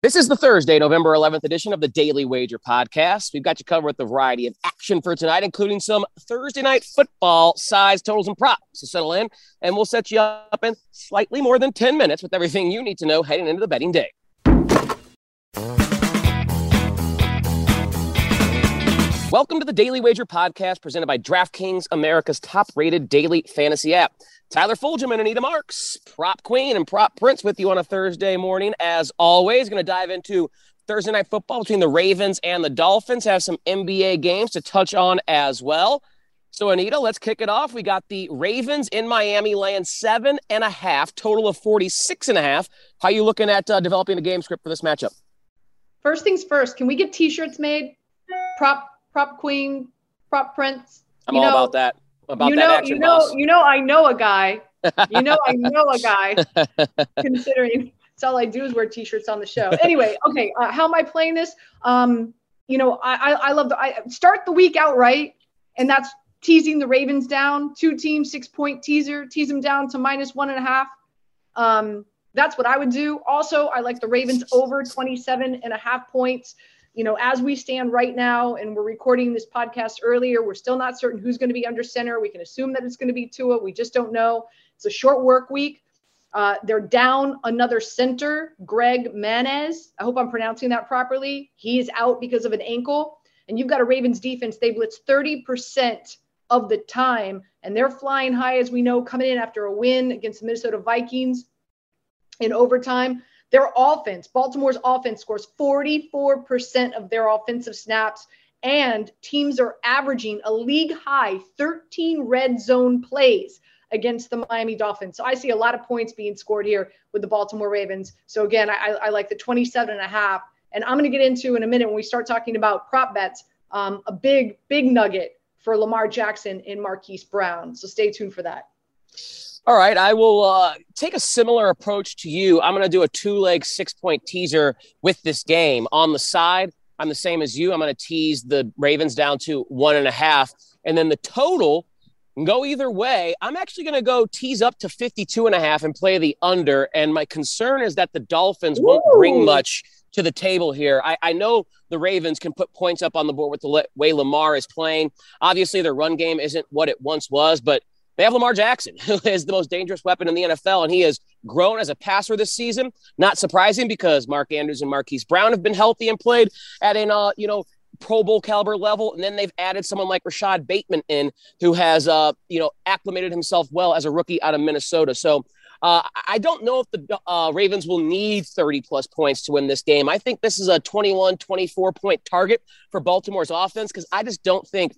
This is the Thursday, November 11th edition of the Daily Wager podcast. We've got you covered with a variety of action for tonight, including some Thursday night football size totals and props. So settle in, and we'll set you up in slightly more than 10 minutes with everything you need to know heading into the betting day. Welcome to the Daily Wager podcast presented by DraftKings, America's top rated daily fantasy app. Tyler Fulghum and Anita Marks, prop queen and prop prince with you on a Thursday morning. As always, going to dive into Thursday night football between the Ravens and the Dolphins. Have some NBA games to touch on as well. So, Anita, let's kick it off. We got the Ravens in Miami laying seven and a half, total of 46 and a half. How you looking at uh, developing a game script for this matchup? First things first, can we get t-shirts made? Prop prop queen, prop prince. I'm you all know, about that. About you know, that you know, boss. you know, I know a guy. You know, I know a guy. considering it's all I do is wear t-shirts on the show. Anyway, okay, uh, how am I playing this? Um, you know, I I, I love the I start the week out right, and that's teasing the Ravens down, two teams, six point teaser, tease them down to minus one and a half. Um, that's what I would do. Also, I like the Ravens over 27 and a half points you know, as we stand right now, and we're recording this podcast earlier, we're still not certain who's going to be under center. We can assume that it's going to be Tua. We just don't know. It's a short work week. Uh, they're down another center, Greg Mancz. I hope I'm pronouncing that properly. He is out because of an ankle. And you've got a Ravens defense. They blitz 30% of the time, and they're flying high, as we know, coming in after a win against the Minnesota Vikings in overtime. Their offense, Baltimore's offense scores 44% of their offensive snaps, and teams are averaging a league high 13 red zone plays against the Miami Dolphins. So I see a lot of points being scored here with the Baltimore Ravens. So again, I, I like the 27 and a half. And I'm going to get into in a minute when we start talking about prop bets, um, a big, big nugget for Lamar Jackson and Marquise Brown. So stay tuned for that. All right, I will uh, take a similar approach to you. I'm going to do a two leg, six point teaser with this game. On the side, I'm the same as you. I'm going to tease the Ravens down to one and a half. And then the total can go either way. I'm actually going to go tease up to 52 and a half and play the under. And my concern is that the Dolphins Ooh. won't bring much to the table here. I, I, know the Ravens can put points up on the board with the way Lamar is playing. Obviously, their run game isn't what it once was, but they have Lamar Jackson, who is the most dangerous weapon in the NFL, and he has grown as a passer this season. Not surprising because Mark Andrews and Marquise Brown have been healthy and played at an uh, you know Pro Bowl caliber level, and then they've added someone like Rashod Bateman in, who has uh you know acclimated himself well as a rookie out of Minnesota. So. Uh, I don't know if the uh, Ravens will need 30 plus points to win this game. I think this is a 21, 24 point target for Baltimore's offense because I just don't think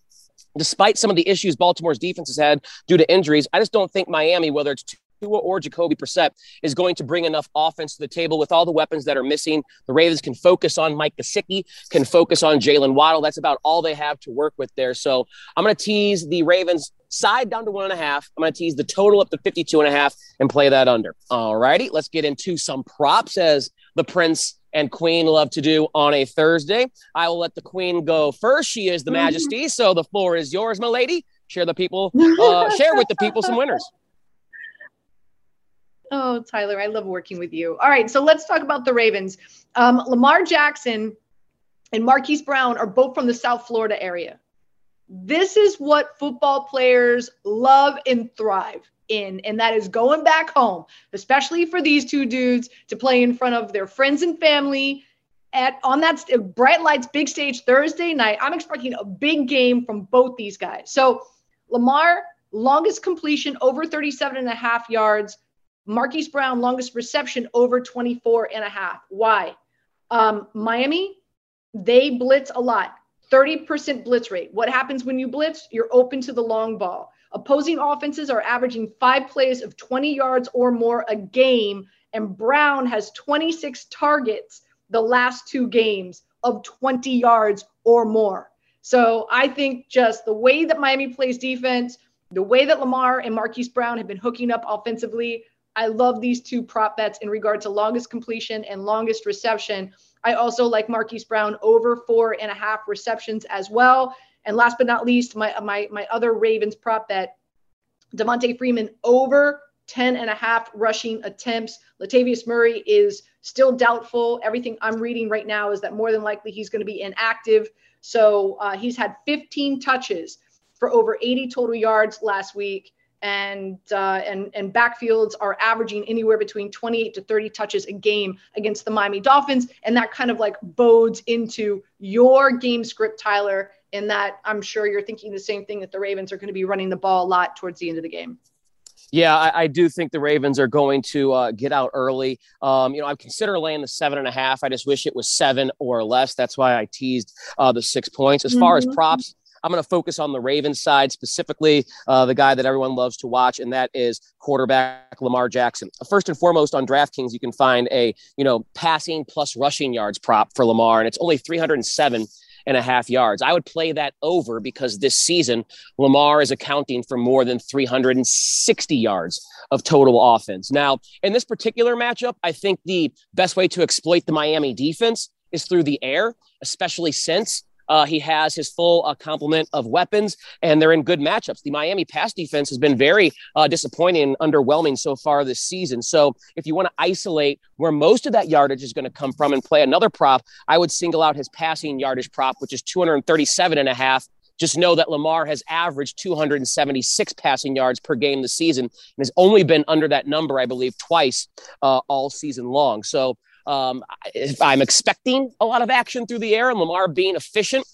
despite some of the issues Baltimore's defense has had due to injuries, I just don't think Miami, whether it's Tua or Jacoby Brissett, is going to bring enough offense to the table with all the weapons that are missing. The Ravens can focus on Mike Gesicki, can focus on Jaylen Waddle. That's about all they have to work with there. So I'm going to tease the Ravens side down to one and a half. I'm going to tease the total up to 52 and a half and play that under. All righty, let's get into some props as the Prince and Queen love to do on a Thursday. I will let the Queen go first. She is the Majesty, so the floor is yours, my lady. Share the people, uh, share with the people some winners. Oh, Tyler, I love working with you. All right, so let's talk about the Ravens. Um, Lamar Jackson and Marquise Brown are both from the South Florida area. This is what football players love and thrive in, and that is going back home, especially for these two dudes to play in front of their friends and family at on that st- bright lights big stage Thursday night. I'm expecting a big game from both these guys. So Lamar, longest completion over 37 and a half yards. Marquise Brown, longest reception over 24 and a half. Why? Um, Miami, they blitz a lot. 30% blitz rate. What happens when you blitz? You're open to the long ball. Opposing offenses are averaging five plays of 20 yards or more a game, and Brown has 26 targets the last two games of 20 yards or more. So I think just the way that Miami plays defense, the way that Lamar and Marquise Brown have been hooking up offensively, I love these two prop bets in regard to longest completion and longest reception. I also like Marquise Brown over four and a half receptions as well. And last but not least, my my my other Ravens prop bet, Devonta Freeman over 10 and a half rushing attempts. Latavius Murray is still doubtful. Everything I'm reading right now is that more than likely he's going to be inactive. So uh, he's had 15 touches for over 80 total yards last week. And uh, and and backfields are averaging anywhere between 28 to 30 touches a game against the Miami Dolphins, and that kind of like bodes into your game script, Tyler. In that, I'm sure you're thinking the same thing that the Ravens are going to be running the ball a lot towards the end of the game. Yeah, I, I, do think the Ravens are going to uh, get out early. Um, you know, I consider laying the seven and a half. I just wish it was seven or less. That's why I teased uh, the six points. As far mm-hmm. as props, I'm going to focus on the Ravens side, specifically uh, the guy that everyone loves to watch, and that is quarterback Lamar Jackson. First and foremost, on DraftKings, you can find a you know passing plus rushing yards prop for Lamar, and it's only 307 and a half yards. I would play that over because this season, Lamar is accounting for more than 360 yards of total offense. Now, in this particular matchup, I think the best way to exploit the Miami defense is through the air, especially since uh, he has his full uh, complement of weapons, and they're in good matchups. The Miami pass defense has been very uh, disappointing and underwhelming so far this season. So, if you want to isolate where most of that yardage is going to come from and play another prop, I would single out his passing yardage prop, which is 237 and a half just know that Lamar has averaged 276 passing yards per game this season and has only been under that number, I believe, twice uh, all season long. So um, I'm expecting a lot of action through the air and Lamar being efficient.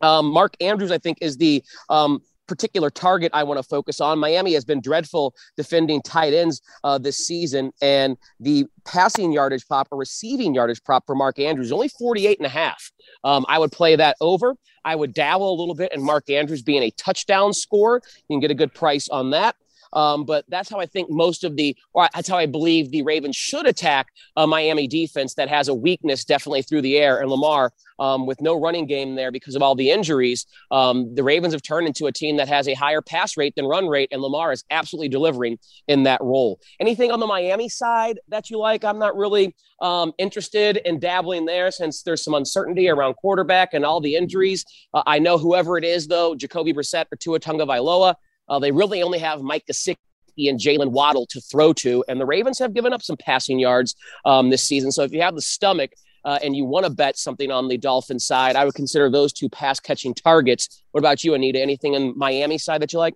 Um, Mark Andrews, I think, is the um, particular target I want to focus on. Miami has been dreadful defending tight ends uh, this season, and the passing yardage prop or receiving yardage prop for Mark Andrews only 48 and a half. Um, I would play that over. I would dabble a little bit in Mark Andrews being a touchdown score. You can get a good price on that. Um, but that's how I think most of the, or that's how I believe the Ravens should attack a Miami defense that has a weakness definitely through the air. And Lamar, um, with no running game there because of all the injuries, um, the Ravens have turned into a team that has a higher pass rate than run rate, and Lamar is absolutely delivering in that role. Anything on the Miami side that you like? I'm not really um, interested in dabbling there since there's some uncertainty around quarterback and all the injuries. Uh, I know whoever it is, though, Jacoby Brissett or Tua Tagovailoa, uh, they really only have Mike Gesicki and Jaylen Waddle to throw to, and the Ravens have given up some passing yards um, this season. So if you have the stomach uh, and you want to bet something on the Dolphin side, I would consider those two pass catching targets. What about you, Anita? Anything in Miami side that you like?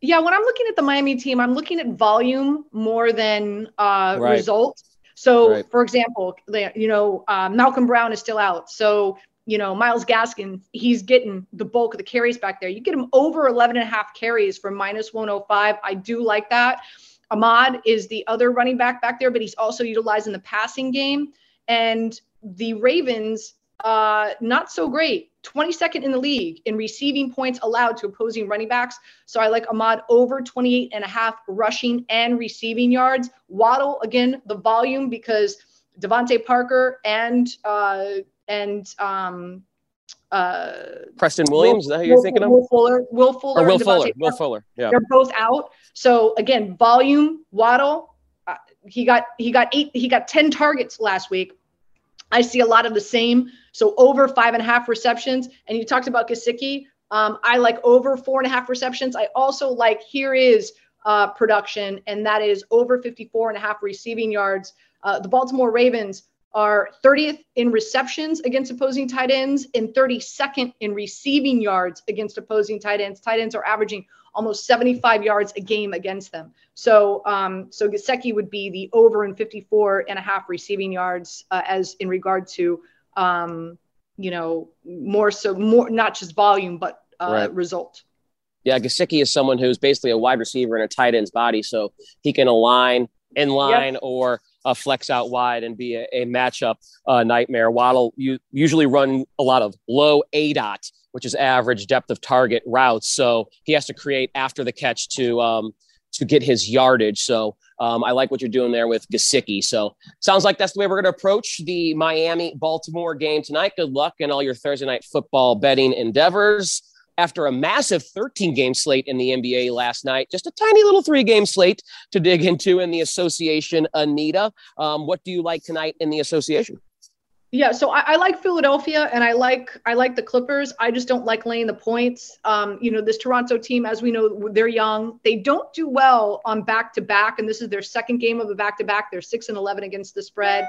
Yeah, when I'm looking at the Miami team, I'm looking at volume more than uh, right. result. So, right. for example, you know, uh, Malcolm Brown is still out. So you know, Myles Gaskin, he's getting the bulk of the carries back there. You get him over 11 and a half carries for minus 105. I do like that. Ahmed is the other running back back there, but he's also utilized in the passing game. And the Ravens, uh, not so great. 22nd in the league in receiving points allowed to opposing running backs. So I like Ahmed over 28 and a half rushing and receiving yards. Waddle, again, the volume because DeVante Parker and uh, and um, uh, Preston Williams. Will, is that who you're Will, thinking of? Will Fuller. Will Fuller. Or Will Fuller. Will Fuller. Yeah. They're both out. So again, volume. Waddle. Uh, he got he got eight. He got ten targets last week. I see a lot of the same. So over five and a half receptions. And you talked about Gesicki. Um, I like over four and a half receptions. I also like here is uh, production, and that is over 54 and a half receiving yards. Uh, the Baltimore Ravens are 30th in receptions against opposing tight ends and 32nd in receiving yards against opposing tight ends. Tight ends are averaging almost 75 yards a game against them. So, um, so Gesicki would be the over in 54 and a half receiving yards uh, as in regard to, um, you know, more so more not just volume but uh, right. result. Yeah, Gesicki is someone who's basically a wide receiver in a tight end's body, so he can align in line yep. or uh, flex out wide and be a, a matchup uh, nightmare. Waddle you usually run a lot of low A dot, which is average depth of target routes. So he has to create after the catch to um, to get his yardage. So um, I like what you're doing there with Gesicki. So sounds like that's the way we're going to approach the Miami Baltimore game tonight. Good luck in all your Thursday night football betting endeavors after a massive 13 game slate in the NBA last night. Just a tiny little three game slate to dig into in the association. Anita, um, what do you like tonight in the association? Yeah, so I, I, like Philadelphia and I like I like the Clippers. I just don't like laying the points. Um, you know, this Toronto team, as we know, they're young. They don't do well on back to back, and this is their second game of a back to back. They're six and eleven against the spread.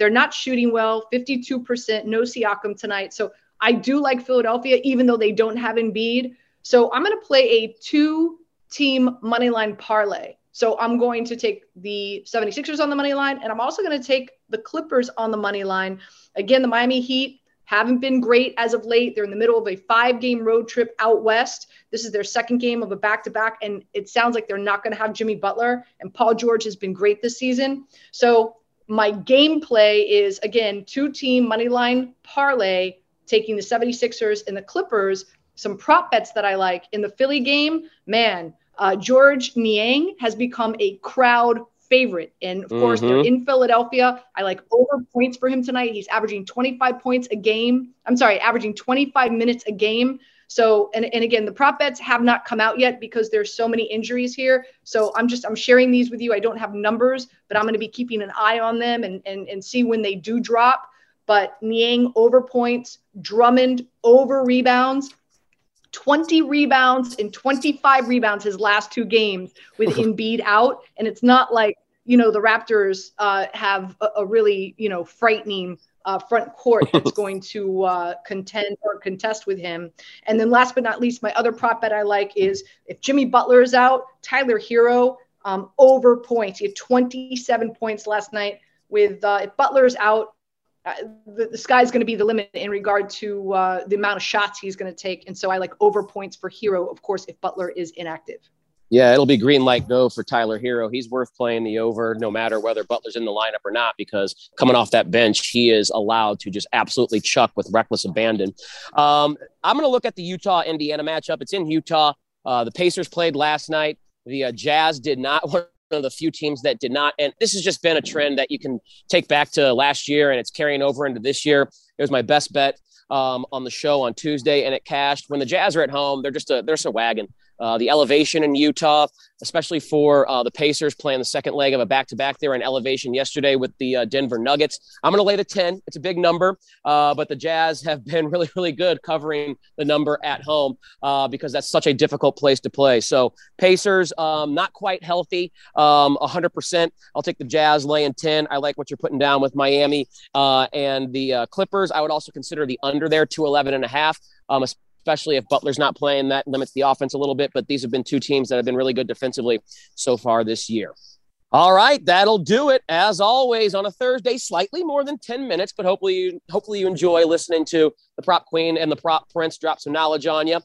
They're not shooting well, 52%, no Siakam tonight. So I do like Philadelphia, even though they don't have Embiid. So I'm going to play a two team money line parlay. So I'm going to take the 76ers on the money line, and I'm also going to take the Clippers on the money line. Again, the Miami Heat haven't been great as of late. They're in the middle of a five game road trip out west. This is their second game of a back to back, and it sounds like they're not going to have Jimmy Butler. And Paul George has been great this season. So my gameplay is again two team money line parlay, taking the 76ers and the Clippers. Some prop bets that I like in the Philly game, man. Uh, Georges Niang has become a crowd favorite. And of mm-hmm. course, they're mm-hmm. in Philadelphia. I like over points for him tonight. He's averaging 25 points a game. I'm sorry, averaging 25 minutes a game. So, and, and again, the prop bets have not come out yet because there's so many injuries here. So I'm just, I'm sharing these with you. I don't have numbers, but I'm going to be keeping an eye on them and, and, and see when they do drop. But Niang over points, Drummond over rebounds, 20 rebounds and 25 rebounds his last two games with Embiid out. And it's not like, you know, the Raptors uh, have a, a, really, you know, frightening uh, front court that's going to uh, contend or contest with him. And then last but not least, my other prop bet I like is if Jimmy Butler is out, Tyler Herro um, over points. He had 27 points last night. With uh, if Butler's out, uh, the, the sky's going to be the limit in regard to uh, the amount of shots he's going to take. And so I like over points for Herro, of course, if Butler is inactive. Yeah, it'll be green light go for Tyler Herro. He's worth playing the over no matter whether Butler's in the lineup or not, because coming off that bench, he is allowed to just absolutely chuck with reckless abandon. Um, I'm going to look at the Utah Indiana matchup. It's in Utah. Uh, the Pacers played last night. The uh, Jazz did not. One of the few teams that did not. And this has just been a trend that you can take back to last year and it's carrying over into this year. It was my best bet um, on the show on Tuesday and it cashed. When the Jazz are at home, they're just a, they're just a wagon. Uh, the elevation in Utah, especially for uh, the Pacers playing the second leg of a back to back there in elevation yesterday with the uh, Denver Nuggets. I'm going to lay the 10. It's a big number, uh, but the Jazz have been really, really good covering the number at home uh, because that's such a difficult place to play. So, Pacers, um, not quite healthy, um, 100%. I'll take the Jazz laying 10. I like what you're putting down with Miami and the Clippers. I would also consider the under there, 211 and a half. Um, especially if Butler's not playing. That limits the offense a little bit, but these have been two teams that have been really good defensively so far this year. All right, that'll do it. As always, on a Thursday, slightly more than 10 minutes, but hopefully you hopefully you enjoy listening to the prop queen and the prop prince drop some knowledge on you.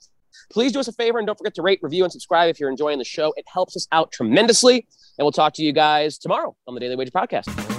Please do us a favor and don't forget to rate, review, and subscribe if you're enjoying the show. It helps us out tremendously. And we'll talk to you guys tomorrow on the Daily Wager Podcast.